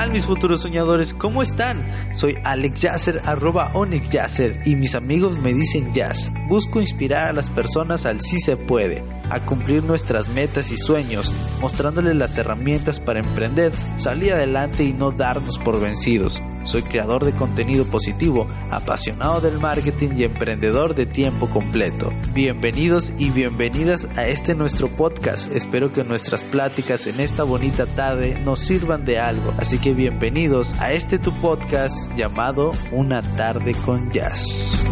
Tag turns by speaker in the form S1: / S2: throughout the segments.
S1: tal mis futuros soñadores? ¿Cómo están? Soy Alex Yasser, arroba Onyx Yasser, y mis amigos me dicen Jazz. Busco inspirar a las personas al sí se puede, a cumplir nuestras metas y sueños, mostrándoles las herramientas para emprender, salir adelante y no darnos por vencidos. Soy creador de contenido positivo, apasionado del marketing y emprendedor de tiempo completo. Bienvenidos y bienvenidas a este nuestro podcast. Espero que nuestras pláticas en esta bonita tarde nos sirvan de algo. Así que bienvenidos a este tu podcast llamado Una tarde con jazz.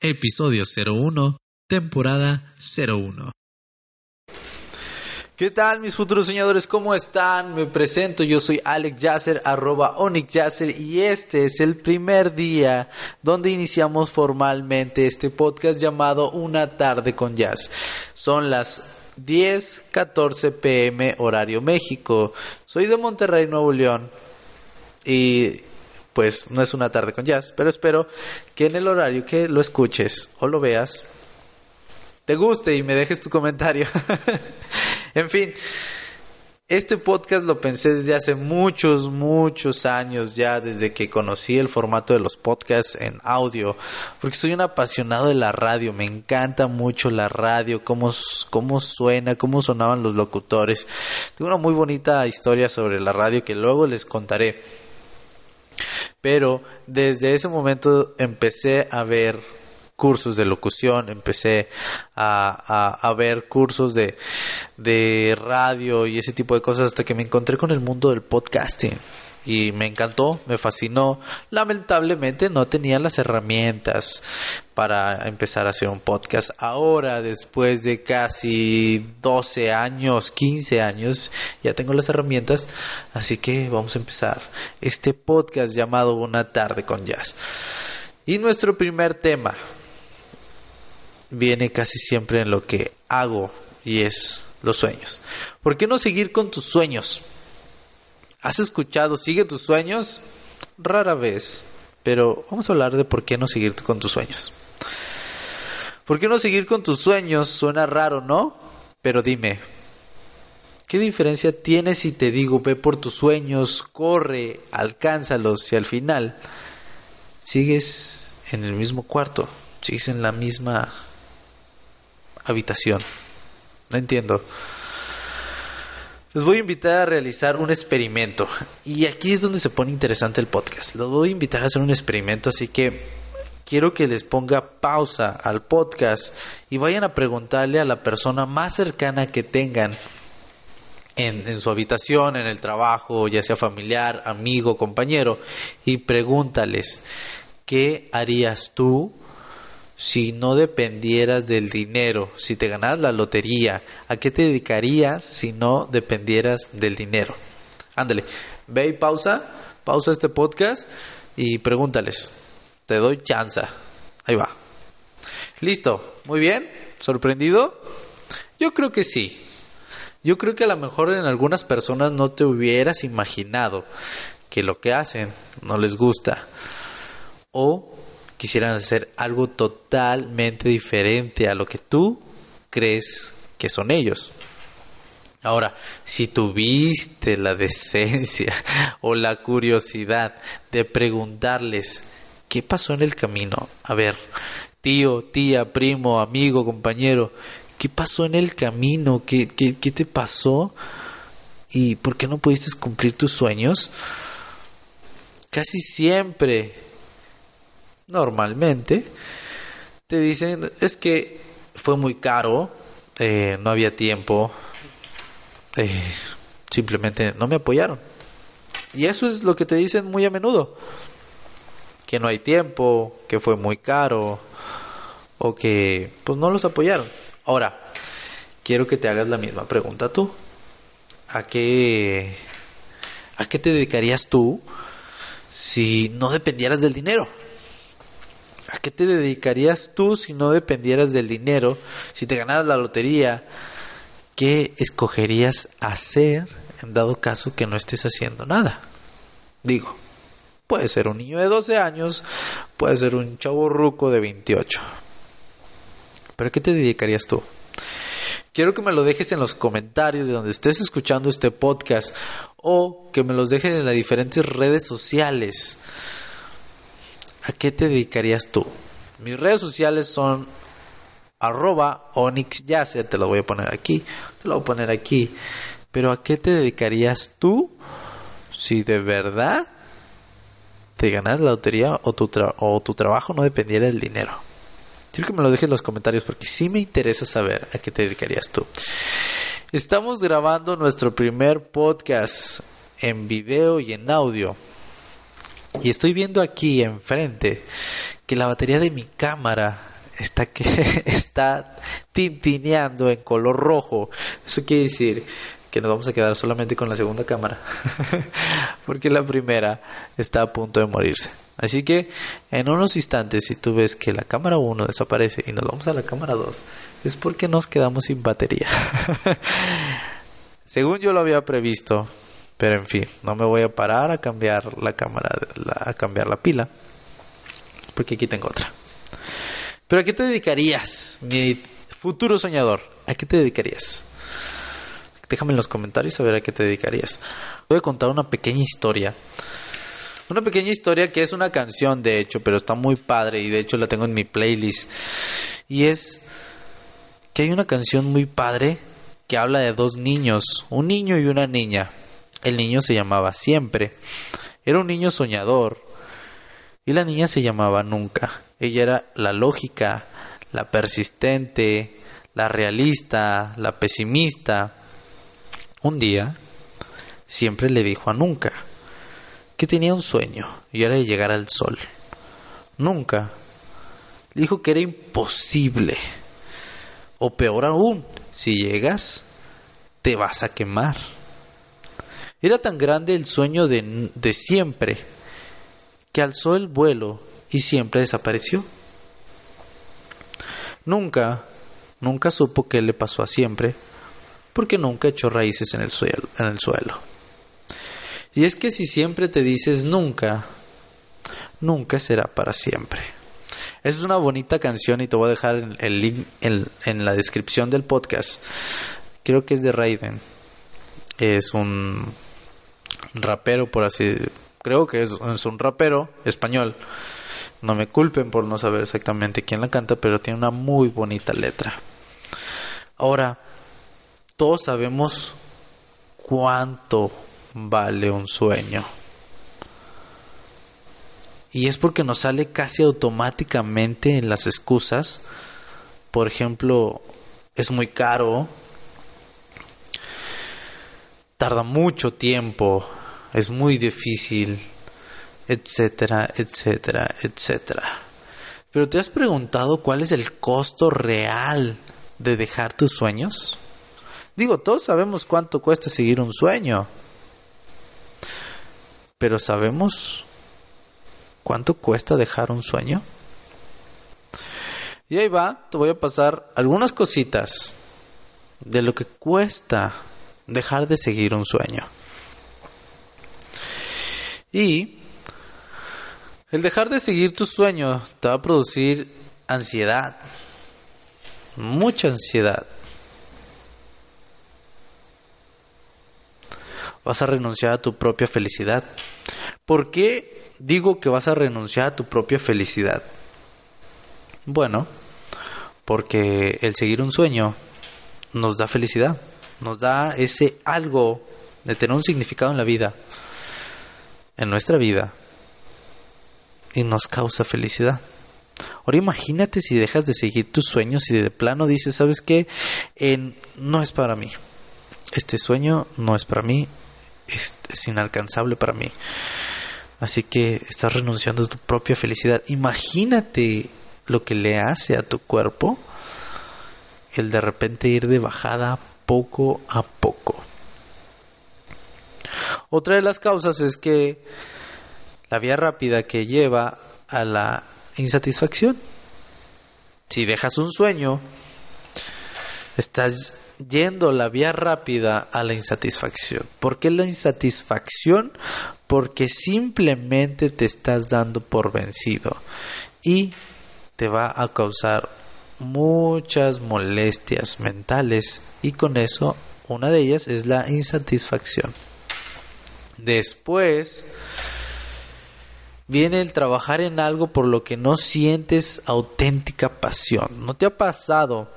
S1: Episodio 01, temporada 01. ¿Qué tal mis futuros soñadores? ¿Cómo están? Me presento, yo soy Alex Yasser, arroba Onyx Yasser y este es el primer día donde iniciamos formalmente este podcast llamado Una tarde con jazz. Son las 10, 14 pm horario México. Soy de Monterrey, Nuevo León y pues no es una tarde con jazz, pero espero que en el horario que lo escuches o lo veas te guste y me dejes tu comentario. en fin, este podcast lo pensé desde hace muchos, muchos años ya, desde que conocí el formato de los podcasts en audio, porque soy un apasionado de la radio, me encanta mucho la radio, cómo, cómo suena, cómo sonaban los locutores. Tengo una muy bonita historia sobre la radio que luego les contaré. Pero desde ese momento empecé a ver cursos de locución, empecé a, a, ver cursos de, de radio y ese tipo de cosas hasta que me encontré con el mundo del podcasting y me encantó, me fascinó. Lamentablemente no tenía las herramientas para empezar a hacer un podcast. Ahora, después de casi 12 años, 15 años, ya tengo las herramientas, así que vamos a empezar este podcast llamado Una tarde con jazz. Y nuestro primer tema viene casi siempre en lo que hago y es los sueños. ¿Por qué no seguir con tus sueños? ¿Has escuchado sigue tus sueños? Rara vez, pero vamos a hablar de por qué no seguir con tus sueños. ¿Por qué no seguir con tus sueños? Suena raro, ¿no? Pero dime, ¿qué diferencia tiene si te digo ve por tus sueños, corre, alcánzalos y al final sigues en el mismo cuarto, sigues en la misma habitación. No entiendo. Les voy a invitar a realizar un experimento. Y aquí es donde se pone interesante el podcast. Los voy a invitar a hacer un experimento, así que quiero que les ponga pausa al podcast y vayan a preguntarle a la persona más cercana que tengan en, en, su habitación, en el trabajo, ya sea familiar, amigo, compañero, y pregúntales, ¿qué harías tú si no dependieras del dinero, si te ganas la lotería, ¿a qué te dedicarías si no dependieras del dinero? Ándale, ve y pausa, pausa este podcast y pregúntales. Te doy chance. Ahí va. Listo, muy bien. ¿Sorprendido? Yo creo que sí. Yo creo que a lo mejor en algunas personas no te hubieras imaginado que lo que hacen no les gusta. O quisieran hacer algo totalmente diferente a lo que tú crees que son ellos. Ahora, si tuviste la decencia o la curiosidad de preguntarles qué pasó en el camino, a ver, tío, tía, primo, amigo, compañero, ¿qué pasó en el camino? ¿Qué, qué, qué te pasó? ¿Y por qué no pudiste cumplir tus sueños? Casi siempre normalmente te dicen es que fue muy caro, eh, no había tiempo, eh, simplemente no me apoyaron. Y eso es lo que te dicen muy a menudo, que no hay tiempo, que fue muy caro o que pues no los apoyaron. Ahora, quiero que te hagas la misma pregunta tú. ¿A qué a qué te dedicarías tú si no dependieras del dinero? ¿A qué te dedicarías tú si no dependieras del dinero? Si te ganaras la lotería, ¿qué escogerías hacer en dado caso que no estés haciendo nada? Digo, puede ser un niño de 12 años, puede ser un chavo ruco de 28. ¿Pero a qué te dedicarías tú? quiero que me lo dejes en los comentarios de donde estés escuchando este podcast o que me los dejes en las diferentes redes sociales. ¿A qué te dedicarías tú? Mis redes sociales son arroba te lo voy a poner aquí, te lo voy a poner aquí. Pero ¿a qué te dedicarías tú si de verdad te ganas la lotería o tu, o tu trabajo no dependiera del dinero? Quiero que me lo dejes en los comentarios porque sí me interesa saber a qué te dedicarías tú. Estamos grabando nuestro primer podcast en video y en audio. Y estoy viendo aquí enfrente que la batería de mi cámara está que está tintineando en color rojo. Eso quiere decir que nos vamos a quedar solamente con la segunda cámara, porque la primera está a punto de morirse. Así que en unos instantes, si tú ves que la cámara 1 desaparece y nos vamos a la cámara 2, es porque nos quedamos sin batería. Según yo lo había previsto, pero en fin, no me voy a parar a cambiar la cámara, a cambiar la pila, porque aquí tengo otra. Pero ¿a qué te dedicarías, mi futuro soñador? ¿A qué te dedicarías? Déjame en los comentarios saber a qué te dedicarías. Voy a contar una pequeña historia. Una pequeña historia que es una canción, de hecho, pero está muy padre y de hecho la tengo en mi playlist. Y es que hay una canción muy padre que habla de dos niños, un niño y una niña. El niño se llamaba Siempre. Era un niño soñador. Y la niña se llamaba Nunca. Ella era la lógica, la persistente, la realista, la pesimista. Un día, siempre le dijo a Nunca que tenía un sueño y era de llegar al sol. Nunca dijo que era imposible. O peor aún, si llegas, te vas a quemar. Era tan grande el sueño de, de siempre que alzó el vuelo y siempre desapareció. Nunca, nunca supo qué le pasó a siempre, porque nunca echó raíces en el suelo. En el suelo. Y es que si siempre te dices nunca, nunca será para siempre. Esa es una bonita canción y te voy a dejar el link en, en la descripción del podcast. Creo que es de Raiden. Es un rapero, por así creo que es, es, un rapero español no me culpen por no saber exactamente quién la canta, pero tiene una muy bonita letra. Ahora, todos sabemos cuánto vale un sueño. Y es porque nos sale casi automáticamente en las excusas. Por ejemplo, es muy caro, tarda mucho tiempo, es muy difícil, etcétera, etcétera, etcétera. Pero ¿te has preguntado cuál es el costo real de dejar tus sueños? Digo, todos sabemos cuánto cuesta seguir un sueño. Pero ¿sabemos cuánto cuesta dejar un sueño? Y ahí va, te voy a pasar algunas cositas de lo que cuesta dejar de seguir un sueño. Y el dejar de seguir tu sueño te va a producir ansiedad, mucha ansiedad. Vas a renunciar a tu propia felicidad. ¿Por qué digo que vas a renunciar a tu propia felicidad? Bueno, porque el seguir un sueño nos da felicidad, nos da ese algo de tener un significado en la vida, en nuestra vida y nos causa felicidad. Ahora imagínate si dejas de seguir tus sueños y de plano dices, ¿sabes qué? no es para mí. Este sueño no es para mí, es, es inalcanzable para mí. Así que estás renunciando a tu propia felicidad. Imagínate lo que le hace a tu cuerpo el de repente ir de bajada poco a poco. Otra de las causas es que la vía rápida que lleva a la insatisfacción. Si dejas un sueño, estás yendo la vía rápida a la insatisfacción. ¿Por qué la insatisfacción? Porque simplemente te estás dando por vencido y te va a causar muchas molestias mentales y con eso una de ellas es la insatisfacción. Después viene el trabajar en algo por lo que no sientes auténtica pasión. ¿No te ha pasado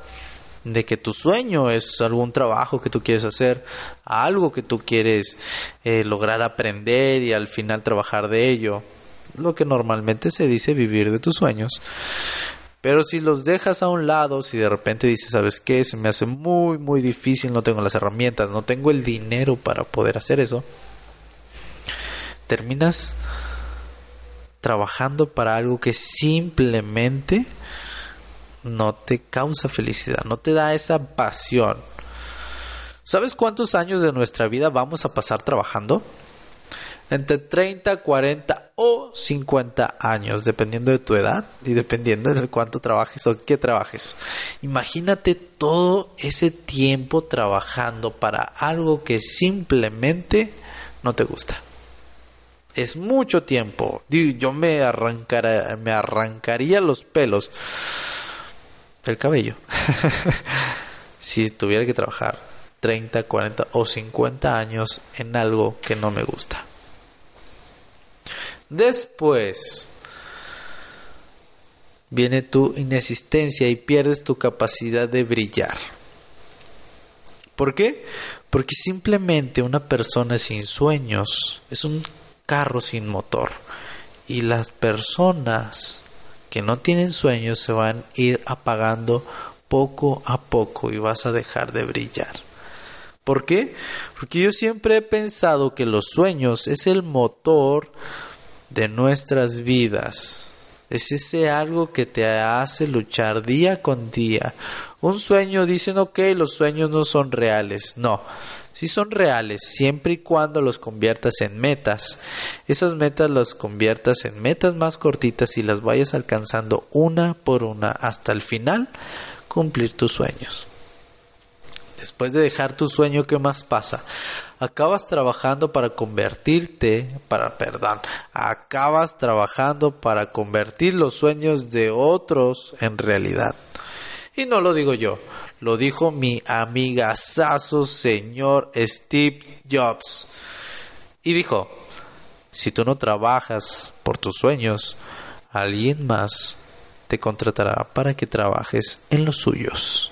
S1: de que tu sueño es algún trabajo que tú quieres hacer, algo que tú quieres eh, lograr aprender y al final trabajar de ello? Lo que normalmente se dice vivir de tus sueños. Pero si los dejas a un lado, si de repente dices, ¿sabes qué? Se me hace muy, muy difícil, no tengo las herramientas, no tengo el dinero para poder hacer eso, terminas trabajando para algo que simplemente no te causa felicidad, no te da esa pasión. ¿Sabes cuántos años de nuestra vida vamos a pasar trabajando? Entre 30, 40 o 50 años, dependiendo de tu edad y dependiendo de cuánto trabajes o qué trabajes. Imagínate todo ese tiempo trabajando para algo que simplemente no te gusta es mucho tiempo. Yo me, arrancara, me arrancaría los pelos, el cabello, si tuviera que trabajar 30, 40 o 50 años en algo que no me gusta. Después viene tu inexistencia y pierdes tu capacidad de brillar. ¿Por qué? Porque simplemente una persona sin sueños es un carro sin motor. Y las personas que no tienen sueños se van a ir apagando poco a poco y vas a dejar de brillar. ¿Por qué? Porque yo siempre he pensado que los sueños es el motor de nuestras vidas. Es ese algo que te hace luchar día con día. Un sueño dicen, ok, los sueños no son reales. No, si son reales siempre y cuando los conviertas en metas. Esas metas las conviertas en metas más cortitas y las vayas alcanzando una por una hasta el final cumplir tus sueños. Después de dejar tu sueño, ¿qué más pasa? Acabas trabajando para convertirte, para, perdón, acabas trabajando para convertir los sueños de otros en realidad. Y no lo digo yo, lo dijo mi amigazazo señor Steve Jobs. Y dijo, si tú no trabajas por tus sueños, alguien más te contratará para que trabajes en los suyos.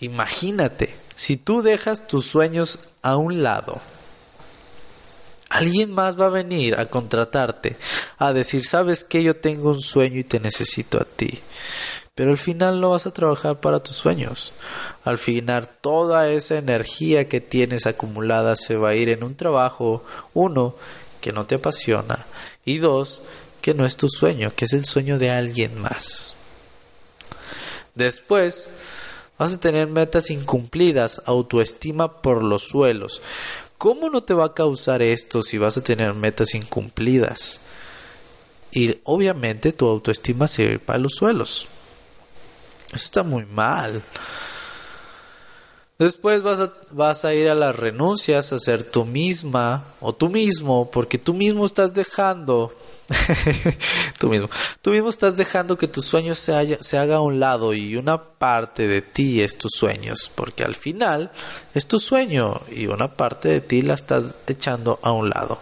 S1: Imagínate, si tú dejas tus sueños a un lado, alguien más va a venir a contratarte, a decir, sabes que yo tengo un sueño y te necesito a ti pero al final no vas a trabajar para tus sueños. Al final toda esa energía que tienes acumulada se va a ir en un trabajo, uno, que no te apasiona y dos, que no es tu sueño, que es el sueño de alguien más. Después, vas a tener metas incumplidas, autoestima por los suelos. ¿Cómo no te va a causar esto si vas a tener metas incumplidas? Y obviamente tu autoestima se va para los suelos. Eso está muy mal. Después vas a, vas a ir a las renuncias a ser tú misma o tú mismo, porque tú mismo estás dejando, tú mismo, tú mismo estás dejando que tus sueños se, se haga a un lado y una parte de ti es tus sueños, porque al final es tu sueño y una parte de ti la estás echando a un lado.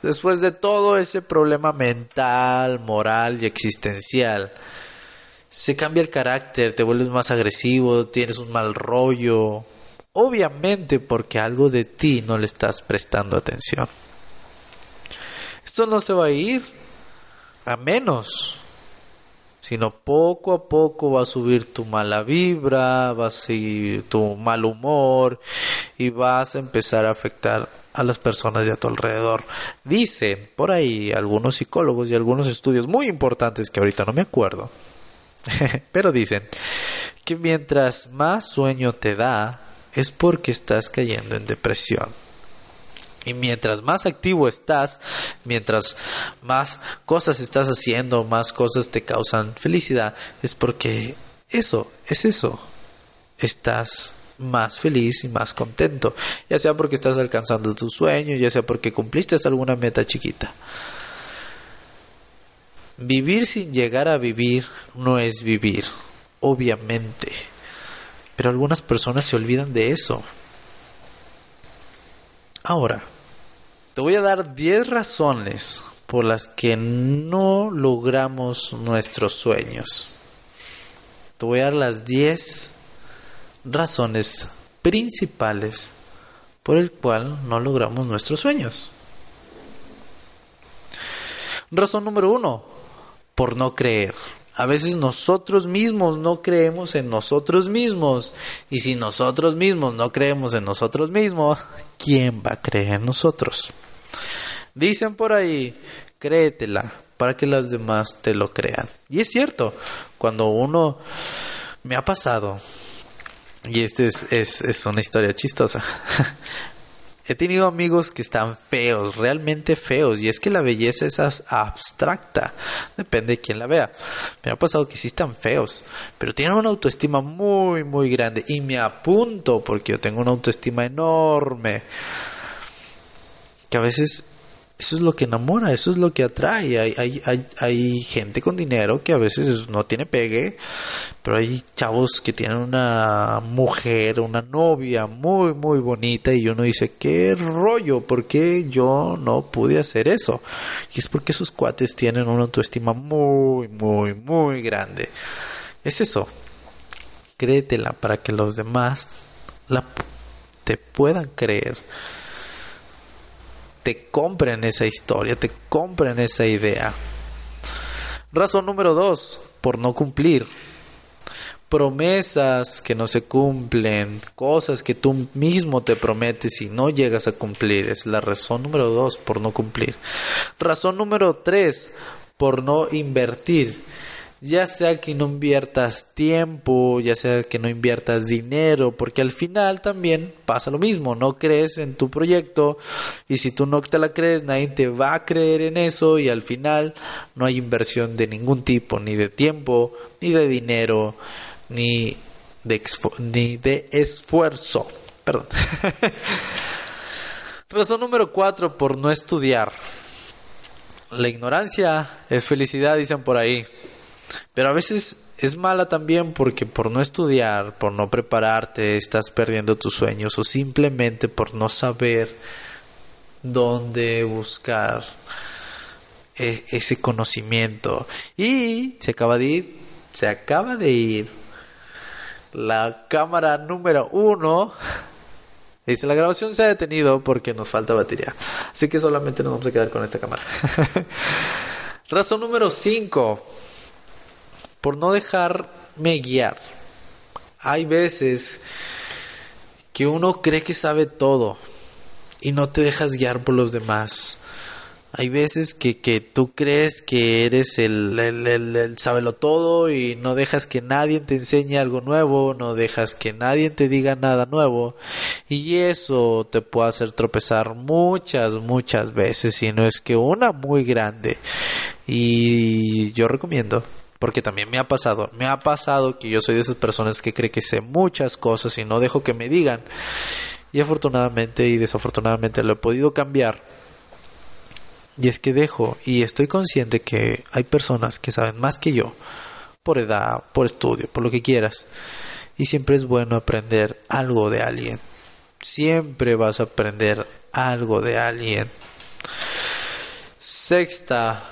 S1: Después de todo ese problema mental, moral y existencial, se cambia el carácter, te vuelves más agresivo, tienes un mal rollo. Obviamente porque algo de ti no le estás prestando atención. Esto no se va a ir a menos, sino poco a poco va a subir tu mala vibra, va a seguir tu mal humor y vas a empezar a afectar a las personas de a tu alrededor. Dicen por ahí algunos psicólogos y algunos estudios muy importantes que ahorita no me acuerdo Pero dicen que mientras más sueño te da, es porque estás cayendo en depresión. Y mientras más activo estás, mientras más cosas estás haciendo, más cosas te causan felicidad, es porque eso, es eso. Estás más feliz y más contento, ya sea porque estás alcanzando tu sueño, ya sea porque cumpliste alguna meta chiquita. Vivir sin llegar a vivir no es vivir, obviamente. Pero algunas personas se olvidan de eso. Ahora, te voy a dar 10 razones por las que no logramos nuestros sueños. Te voy a dar las 10 razones principales por el cual no logramos nuestros sueños. Razón número uno, por no creer. A veces nosotros mismos no creemos en nosotros mismos. Y si nosotros mismos no creemos en nosotros mismos, ¿quién va a creer en nosotros? Dicen por ahí, créetela para que las demás te lo crean. Y es cierto, cuando uno me ha pasado, y esta es, es, es una historia chistosa. He tenido amigos que están feos, realmente feos, y es que la belleza es abstracta, depende de quién la vea. Me ha pasado que sí están feos, pero tienen una autoestima muy, muy grande, y me apunto porque yo tengo una autoestima enorme, que a veces eso es lo que enamora, eso es lo que atrae. Hay, hay, hay, hay, gente con dinero que a veces no tiene pegue, pero hay chavos que tienen una mujer, una novia muy, muy bonita y uno dice, ¿qué rollo? ¿Por qué yo no pude hacer eso? Y es porque esos cuates tienen una autoestima muy, muy, muy grande. Es eso. Créetela para que los demás la, te puedan creer te compren esa historia, te compren esa idea. Razón número dos, por no cumplir. Promesas que no se cumplen, cosas que tú mismo te prometes y no llegas a cumplir. Es la razón número dos, por no cumplir. Razón número tres, por no invertir ya sea que no inviertas tiempo, ya sea que no inviertas dinero, porque al final también pasa lo mismo, no crees en tu proyecto y si tú no te la crees, nadie te va a creer en eso y al final no hay inversión de ningún tipo, ni de tiempo, ni de dinero, ni de, ni de esfuerzo. Perdón. Razón número cuatro, por no estudiar. La ignorancia es felicidad, dicen por ahí. Pero a veces es mala también porque por no estudiar, por no prepararte, estás perdiendo tus sueños o simplemente por no saber dónde buscar e, ese conocimiento. Y se acaba de ir, se acaba de ir la cámara número uno. Dice, la grabación se ha detenido porque nos falta batería. Así que solamente nos vamos a quedar con esta cámara. Razón número 5 por no dejarme guiar. Hay veces que uno cree que sabe todo y no te dejas guiar por los demás. Hay veces que, que tú crees que eres el, el, el, el sábelo todo y no dejas que nadie te enseñe algo nuevo, no dejas que nadie te diga nada nuevo y eso te puede hacer tropezar muchas, muchas veces y no es que una muy grande. Y yo recomiendo porque también me ha pasado, me ha pasado que yo soy de esas personas que cree que sé muchas cosas y no dejo que me digan. Y afortunadamente y desafortunadamente lo he podido cambiar. Y es que dejo y estoy consciente que hay personas que saben más que yo, por edad, por estudio, por lo que quieras. Y siempre es bueno aprender algo de alguien. Siempre vas a aprender algo de alguien. Sexta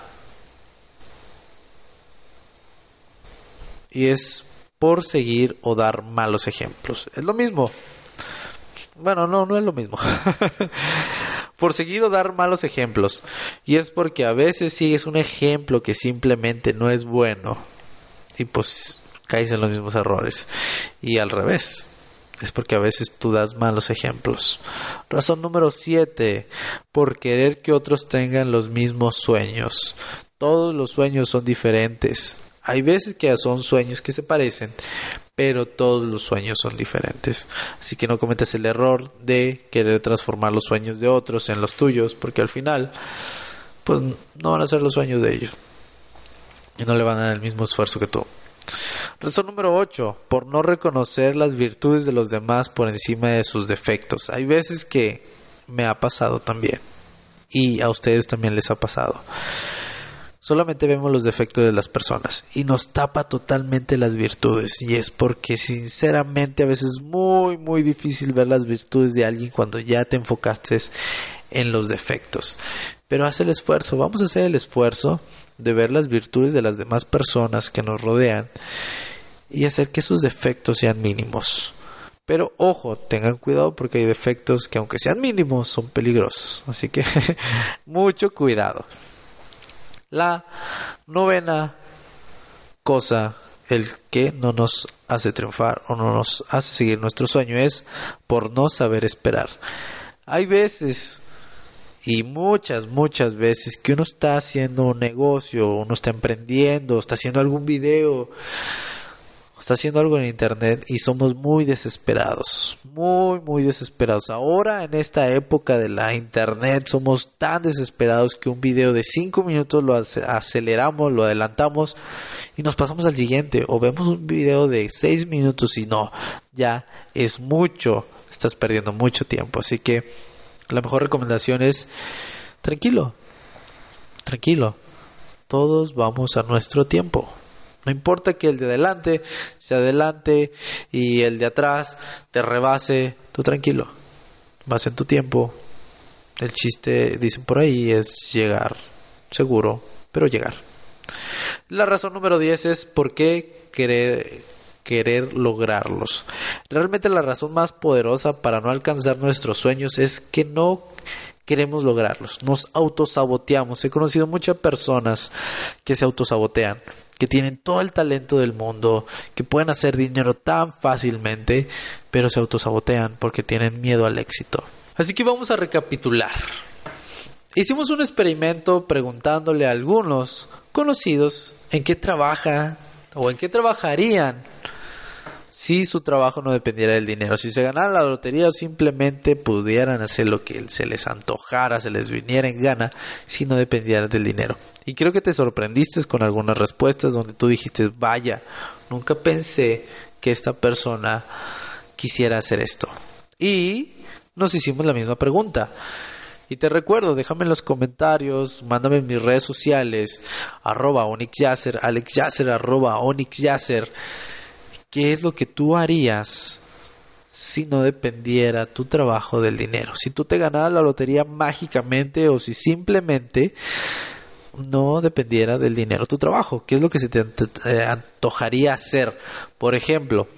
S1: y es por seguir o dar malos ejemplos. Es lo mismo. Bueno, no, no es lo mismo. por seguir o dar malos ejemplos. Y es porque a veces sigues un ejemplo que simplemente no es bueno. Y pues caes en los mismos errores. Y al revés. Es porque a veces tú das malos ejemplos. Razón número 7. Por querer que otros tengan los mismos sueños. Todos los sueños son diferentes. Hay veces que son sueños que se parecen, pero todos los sueños son diferentes. Así que no cometas el error de querer transformar los sueños de otros en los tuyos, porque al final, pues no van a ser los sueños de ellos. Y no le van a dar el mismo esfuerzo que tú. Razón número 8. Por no reconocer las virtudes de los demás por encima de sus defectos. Hay veces que me ha pasado también. Y a ustedes también les ha pasado solamente vemos los defectos de las personas y nos tapa totalmente las virtudes. Y es porque sinceramente a veces es muy, muy difícil ver las virtudes de alguien cuando ya te enfocaste en los defectos. Pero haz el esfuerzo, vamos a hacer el esfuerzo de ver las virtudes de las demás personas que nos rodean y hacer que sus defectos sean mínimos. Pero ojo, tengan cuidado porque hay defectos que aunque sean mínimos son peligrosos. Así que mucho cuidado. La novena cosa, el que no nos hace triunfar o no nos hace seguir nuestro sueño es por no saber esperar. Hay veces y muchas, muchas veces que uno está haciendo un negocio, uno está emprendiendo, está haciendo algún video está haciendo algo en internet y somos muy desesperados, muy, muy desesperados. Ahora en esta época de la internet somos tan desesperados que un video de 5 minutos lo aceleramos, lo adelantamos y nos pasamos al siguiente. O vemos un video de 6 minutos y no, ya es mucho, estás perdiendo mucho tiempo. Así que la mejor recomendación es tranquilo, tranquilo. Todos vamos a nuestro tiempo. No importa que el de adelante se adelante y el de atrás te rebase, tú tranquilo, vas en tu tiempo. El chiste, dicen por ahí, es llegar, seguro, pero llegar. La razón número 10 es por qué querer, querer lograrlos. Realmente la razón más poderosa para no alcanzar nuestros sueños es que no queremos lograrlos. Nos autosaboteamos. He conocido muchas personas que se autosabotean que tienen todo el talento del mundo, que pueden hacer dinero tan fácilmente, pero se autosabotean porque tienen miedo al éxito. Así que vamos a recapitular. Hicimos un experimento preguntándole a algunos conocidos en qué trabaja o en qué trabajarían si su trabajo no dependiera del dinero, si se ganaran la lotería o simplemente pudieran hacer lo que se les antojara, se les viniera en gana, si no dependiera del dinero. Y creo que te sorprendiste con algunas respuestas donde tú dijiste, vaya, nunca pensé que esta persona quisiera hacer esto. Y nos hicimos la misma pregunta. Y te recuerdo, déjame en los comentarios, mándame en mis redes sociales, arroba onixyasser, alexyasser, arroba onixyasser, qué es lo que tú harías si no dependiera tu trabajo del dinero. Si tú te ganaras la lotería mágicamente o si simplemente no dependiera del dinero tu trabajo. ¿Qué es lo que se te antojaría hacer? Por ejemplo,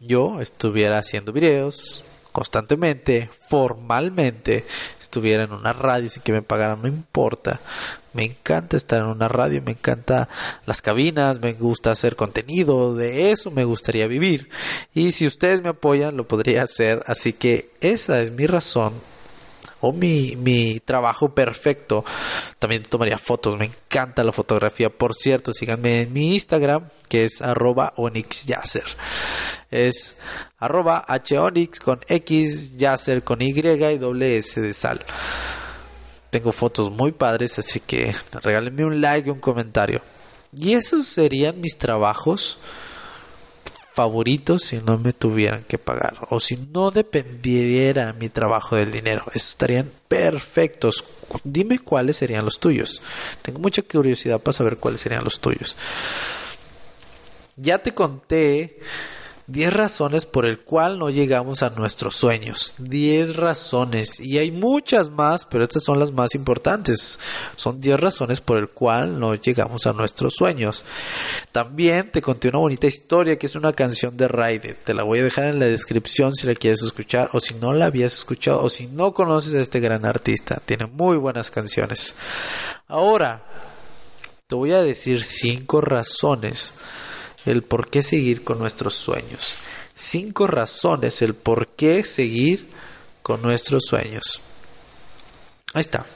S1: yo estuviera haciendo videos constantemente, formalmente, estuviera en una radio sin que me pagaran, no importa. Me encanta estar en una radio, me encanta las cabinas, me gusta hacer contenido, de eso me gustaría vivir. Y si ustedes me apoyan, lo podría hacer. Así que esa es mi razón o mi, mi trabajo perfecto. También tomaría fotos, me encanta la fotografía. Por cierto, síganme en mi Instagram, que es arroba onyxyasser. Es arroba honix con x, yasser con y y doble s de sal. Tengo fotos muy padres, así que regálenme un like y un comentario. Y esos serían mis trabajos favoritos si no me tuvieran que pagar o si no dependiera mi trabajo del dinero. estarían perfectos. Dime cuáles serían los tuyos. Tengo mucha curiosidad para saber cuáles serían los tuyos. Ya te conté 10 razones por el cual no llegamos a nuestros sueños. 10 razones. Y hay muchas más, pero estas son las más importantes. Son 10 razones por el cual no llegamos a nuestros sueños. También te conté una bonita historia que es una canción de Raide. Te la voy a dejar en la descripción si la quieres escuchar o si no la habías escuchado o si no conoces a este gran artista. Tiene muy buenas canciones. Ahora, te voy a decir 5 razones el por qué seguir con nuestros sueños. Cinco razones el por qué seguir con nuestros sueños. Ahí está.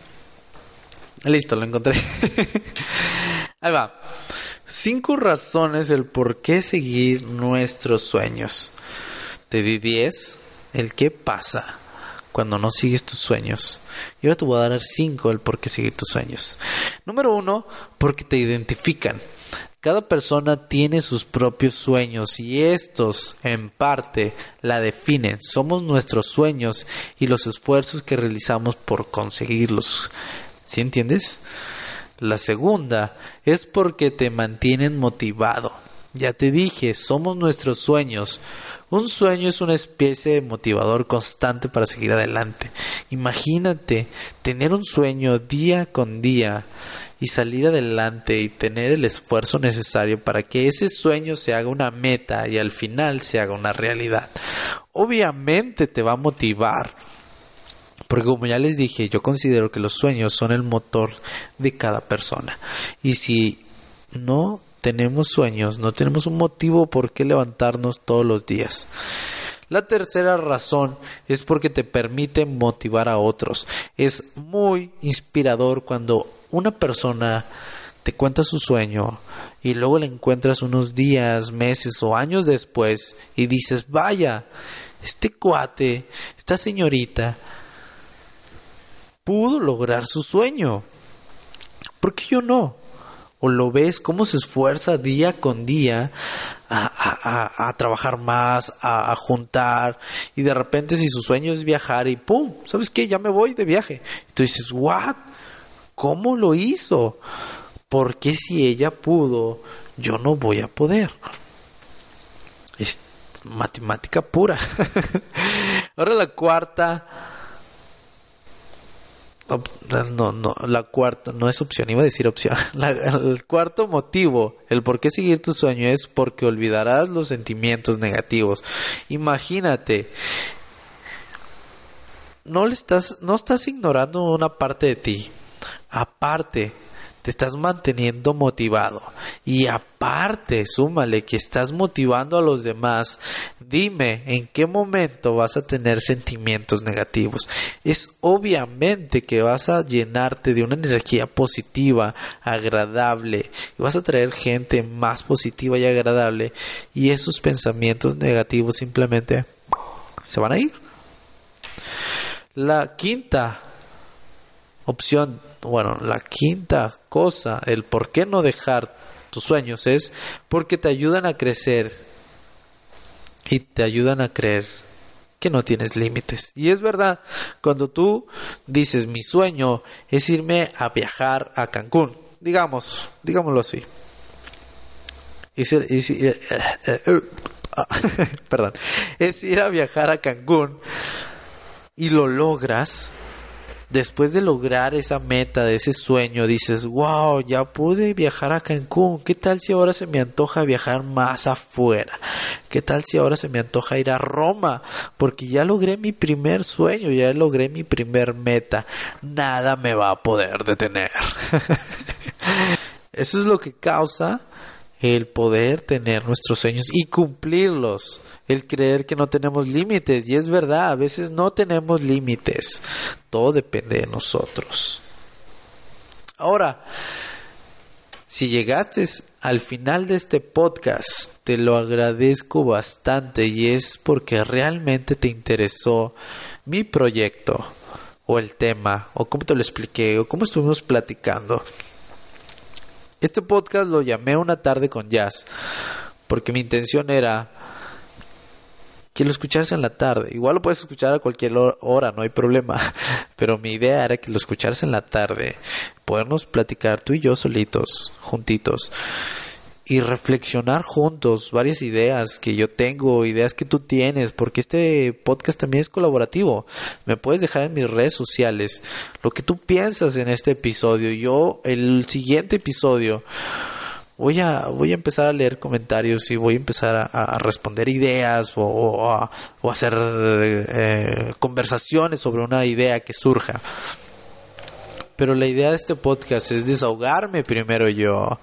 S1: Listo, lo encontré. Ahí va. Cinco razones el por qué seguir nuestros sueños. Te di diez. El qué pasa cuando no sigues tus sueños. Y ahora te voy a dar cinco el por qué seguir tus sueños. Número uno, porque te identifican. Cada persona tiene sus propios sueños y estos, en parte, la definen. Somos nuestros sueños y los esfuerzos que realizamos por conseguirlos. ¿Sí entiendes? La segunda es porque te mantienen motivado. Ya te dije, somos nuestros sueños. Un sueño es una especie de motivador constante para seguir adelante. Imagínate tener un sueño día con día y salir adelante y tener el esfuerzo necesario para que ese sueño se haga una meta y al final se haga una realidad. Obviamente te va a motivar. Porque como ya les dije, yo considero que los sueños son el motor de cada persona. Y si no tenemos sueños, no tenemos un motivo por qué levantarnos todos los días. La tercera razón es porque te permite motivar a otros. Es muy inspirador cuando una persona te cuenta su sueño y luego le encuentras unos días, meses o años después y dices, vaya, este cuate, esta señorita, pudo lograr su sueño. ¿Por qué yo no? o lo ves cómo se esfuerza día con día a, trabajar más, a, juntar, y de repente si su sueño es viajar y ¡pum! ¿Sabes qué? Ya me voy de viaje. Y tú dices, ¿what? ¿Cómo lo hizo? ¿Por qué si ella pudo, yo no voy a poder? Es matemática pura. Ahora la cuarta no, no, la cuarta, no es opción, iba a decir opción. el cuarto motivo, el por qué seguir tu sueño es porque olvidarás los sentimientos negativos. Imagínate, no le estás, no estás ignorando una parte de ti. Aparte, te estás manteniendo motivado. Y aparte, súmale que estás motivando a los demás. Dime, ¿en qué momento vas a tener sentimientos negativos? Es obviamente que vas a llenarte de una energía positiva, agradable. Y vas a traer gente más positiva y agradable. Y esos pensamientos negativos simplemente se van a ir. La quinta opción, bueno, la quinta cosa, el por qué no dejar tus sueños es porque te ayudan a crecer y te ayudan a creer que no tienes límites. Y es verdad, cuando tú dices mi sueño es irme a viajar a Cancún, digamos, digámoslo así. Es ir, perdón, es ir a viajar a Cancún y lo logras, después de lograr esa meta, de ese sueño, dices, wow, ya pude viajar a Cancún, ¿qué tal si ahora se me antoja viajar más afuera? ¿Qué tal si ahora se me antoja ir a Roma? Porque ya logré mi primer sueño, ya logré mi primer meta, nada me va a poder detener. Eso es lo que causa el poder tener nuestros sueños y cumplirlos el creer que no tenemos límites. Y es verdad, a veces no tenemos límites. Todo depende de nosotros. Ahora, si llegaste al final de este podcast, te lo agradezco bastante y es porque realmente te interesó mi proyecto o el tema o cómo te lo expliqué o cómo estuvimos platicando. Este podcast lo llamé una tarde con jazz porque mi intención era que lo escucharas en la tarde. Igual lo puedes escuchar a cualquier hora, no hay problema. Pero mi idea era que lo escucharas en la tarde, podernos platicar tú y yo solitos, juntitos, y reflexionar juntos varias ideas que yo tengo, ideas que tú tienes, porque este podcast también es colaborativo. Me puedes dejar en mis redes sociales lo que tú piensas en este episodio. Yo, el siguiente episodio, voy a, voy a empezar a leer comentarios y voy a empezar a, responder ideas o, a, hacer eh, conversaciones sobre una idea que surja. Pero la idea de este podcast es desahogarme primero yo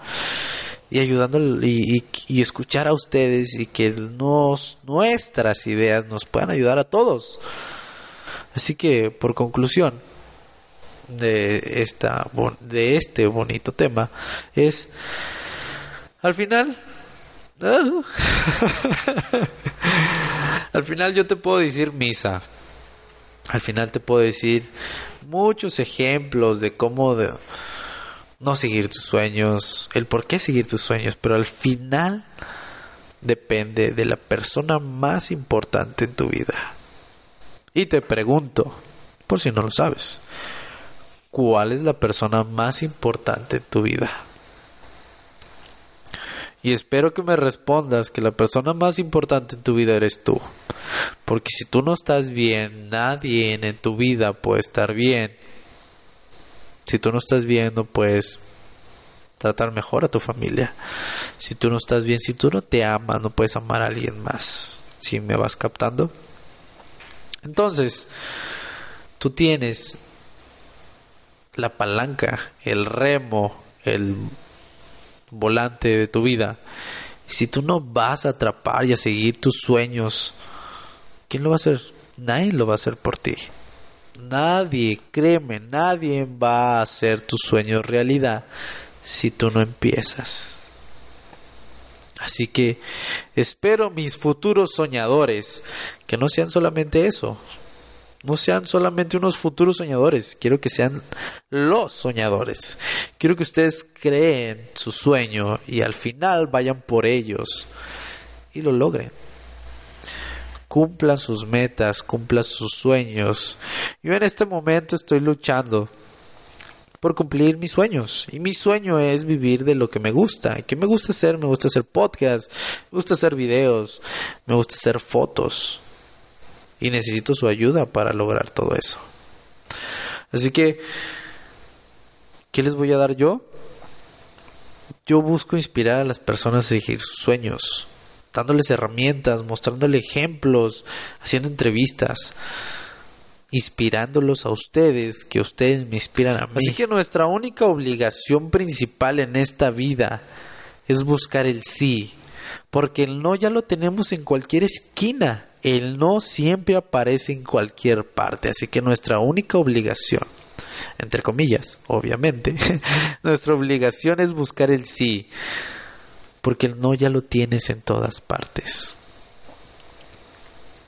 S1: y ayudando y, escuchar a ustedes y que nos, nuestras ideas nos puedan ayudar a todos. Así que, por conclusión de, esta, de este bonito tema, es al final, al final yo te puedo decir misa. Al final te puedo decir muchos ejemplos de cómo no seguir tus sueños, el por qué seguir tus sueños, pero al final depende de la persona más importante en tu vida. Y te pregunto, por si no lo sabes, ¿cuál es la persona más importante en tu vida? Y espero que me respondas que la persona más importante en tu vida eres tú. Porque si tú no estás bien, nadie en tu vida puede estar bien. Si tú no estás bien, no puedes tratar mejor a tu familia. Si tú no estás bien, si tú no te amas, no puedes amar a alguien más. Si me vas captando? Entonces, tú tienes la palanca, el remo, el volante de tu vida. Si tú no vas a atrapar y a seguir tus sueños, ¿quién lo va a hacer? Nadie lo va a hacer por ti. Nadie, créeme, nadie va a hacer tus sueños realidad si tú no empiezas. Así que espero mis futuros soñadores que no sean solamente eso, no sean solamente unos futuros soñadores, quiero que sean los soñadores. Quiero que ustedes creen su sueño y al final vayan por ellos y lo logren. Cumplan sus metas, cumplan sus sueños. Yo en este momento estoy luchando por cumplir mis sueños. Y mi sueño es vivir de lo que me gusta. ¿Qué me gusta hacer? Me gusta hacer podcast, me gusta hacer videos, me gusta hacer fotos y necesito su ayuda para lograr todo eso. Así que, ¿qué les voy a dar yo? Yo busco inspirar a las personas a seguir sus sueños, dándoles herramientas, mostrándoles ejemplos, haciendo entrevistas, inspirándolos a ustedes, que ustedes me inspiran a mí. Así que nuestra única obligación principal en esta vida es buscar el sí, porque el no ya lo tenemos en cualquier esquina el no siempre aparece en cualquier parte, así que nuestra única obligación, entre comillas, obviamente, nuestra obligación es buscar el sí, porque el no ya lo tienes en todas partes.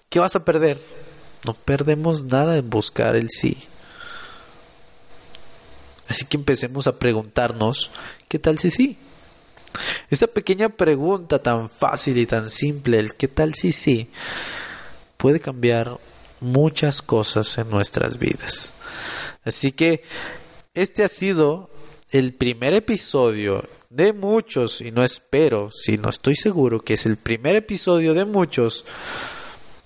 S1: ¿Qué vas a perder? No perdemos nada en buscar el sí. Así que empecemos a preguntarnos, ¿qué tal si sí? Esa pequeña pregunta tan fácil y tan simple, el ¿qué tal si sí? puede cambiar muchas cosas en nuestras vidas. Así que este ha sido el primer episodio de muchos, y no espero, sino estoy seguro que es el primer episodio de muchos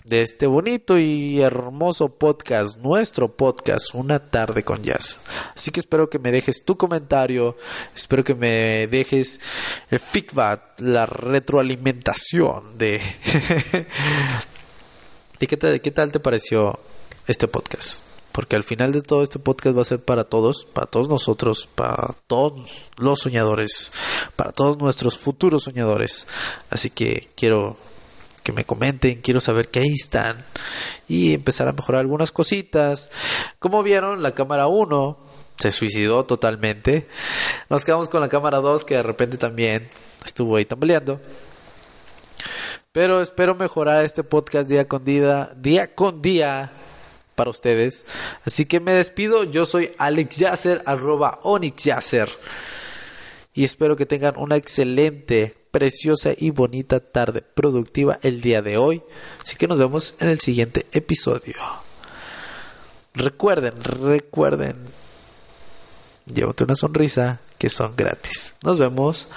S1: de este bonito y hermoso podcast, nuestro podcast, Una tarde con jazz. Así que espero que me dejes tu comentario, espero que me dejes el feedback, la retroalimentación de ¿Y qué, qué tal te pareció este podcast? Porque al final de todo este podcast va a ser para todos, para todos nosotros, para todos los soñadores, para todos nuestros futuros soñadores. Así que quiero que me comenten, quiero saber qué ahí están y empezar a mejorar algunas cositas. Como vieron, la cámara 1 se suicidó totalmente. Nos quedamos con la cámara 2 que de repente también estuvo ahí tambaleando. Pero espero mejorar este podcast día con día, día con día para ustedes. Así que me despido. Yo soy Alex Yasser, arroba Onyx Yasser. Y espero que tengan una excelente, preciosa y bonita tarde productiva el día de hoy. Así que nos vemos en el siguiente episodio. Recuerden, recuerden. Llévate una sonrisa que son gratis. Nos vemos.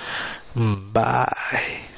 S1: Bye.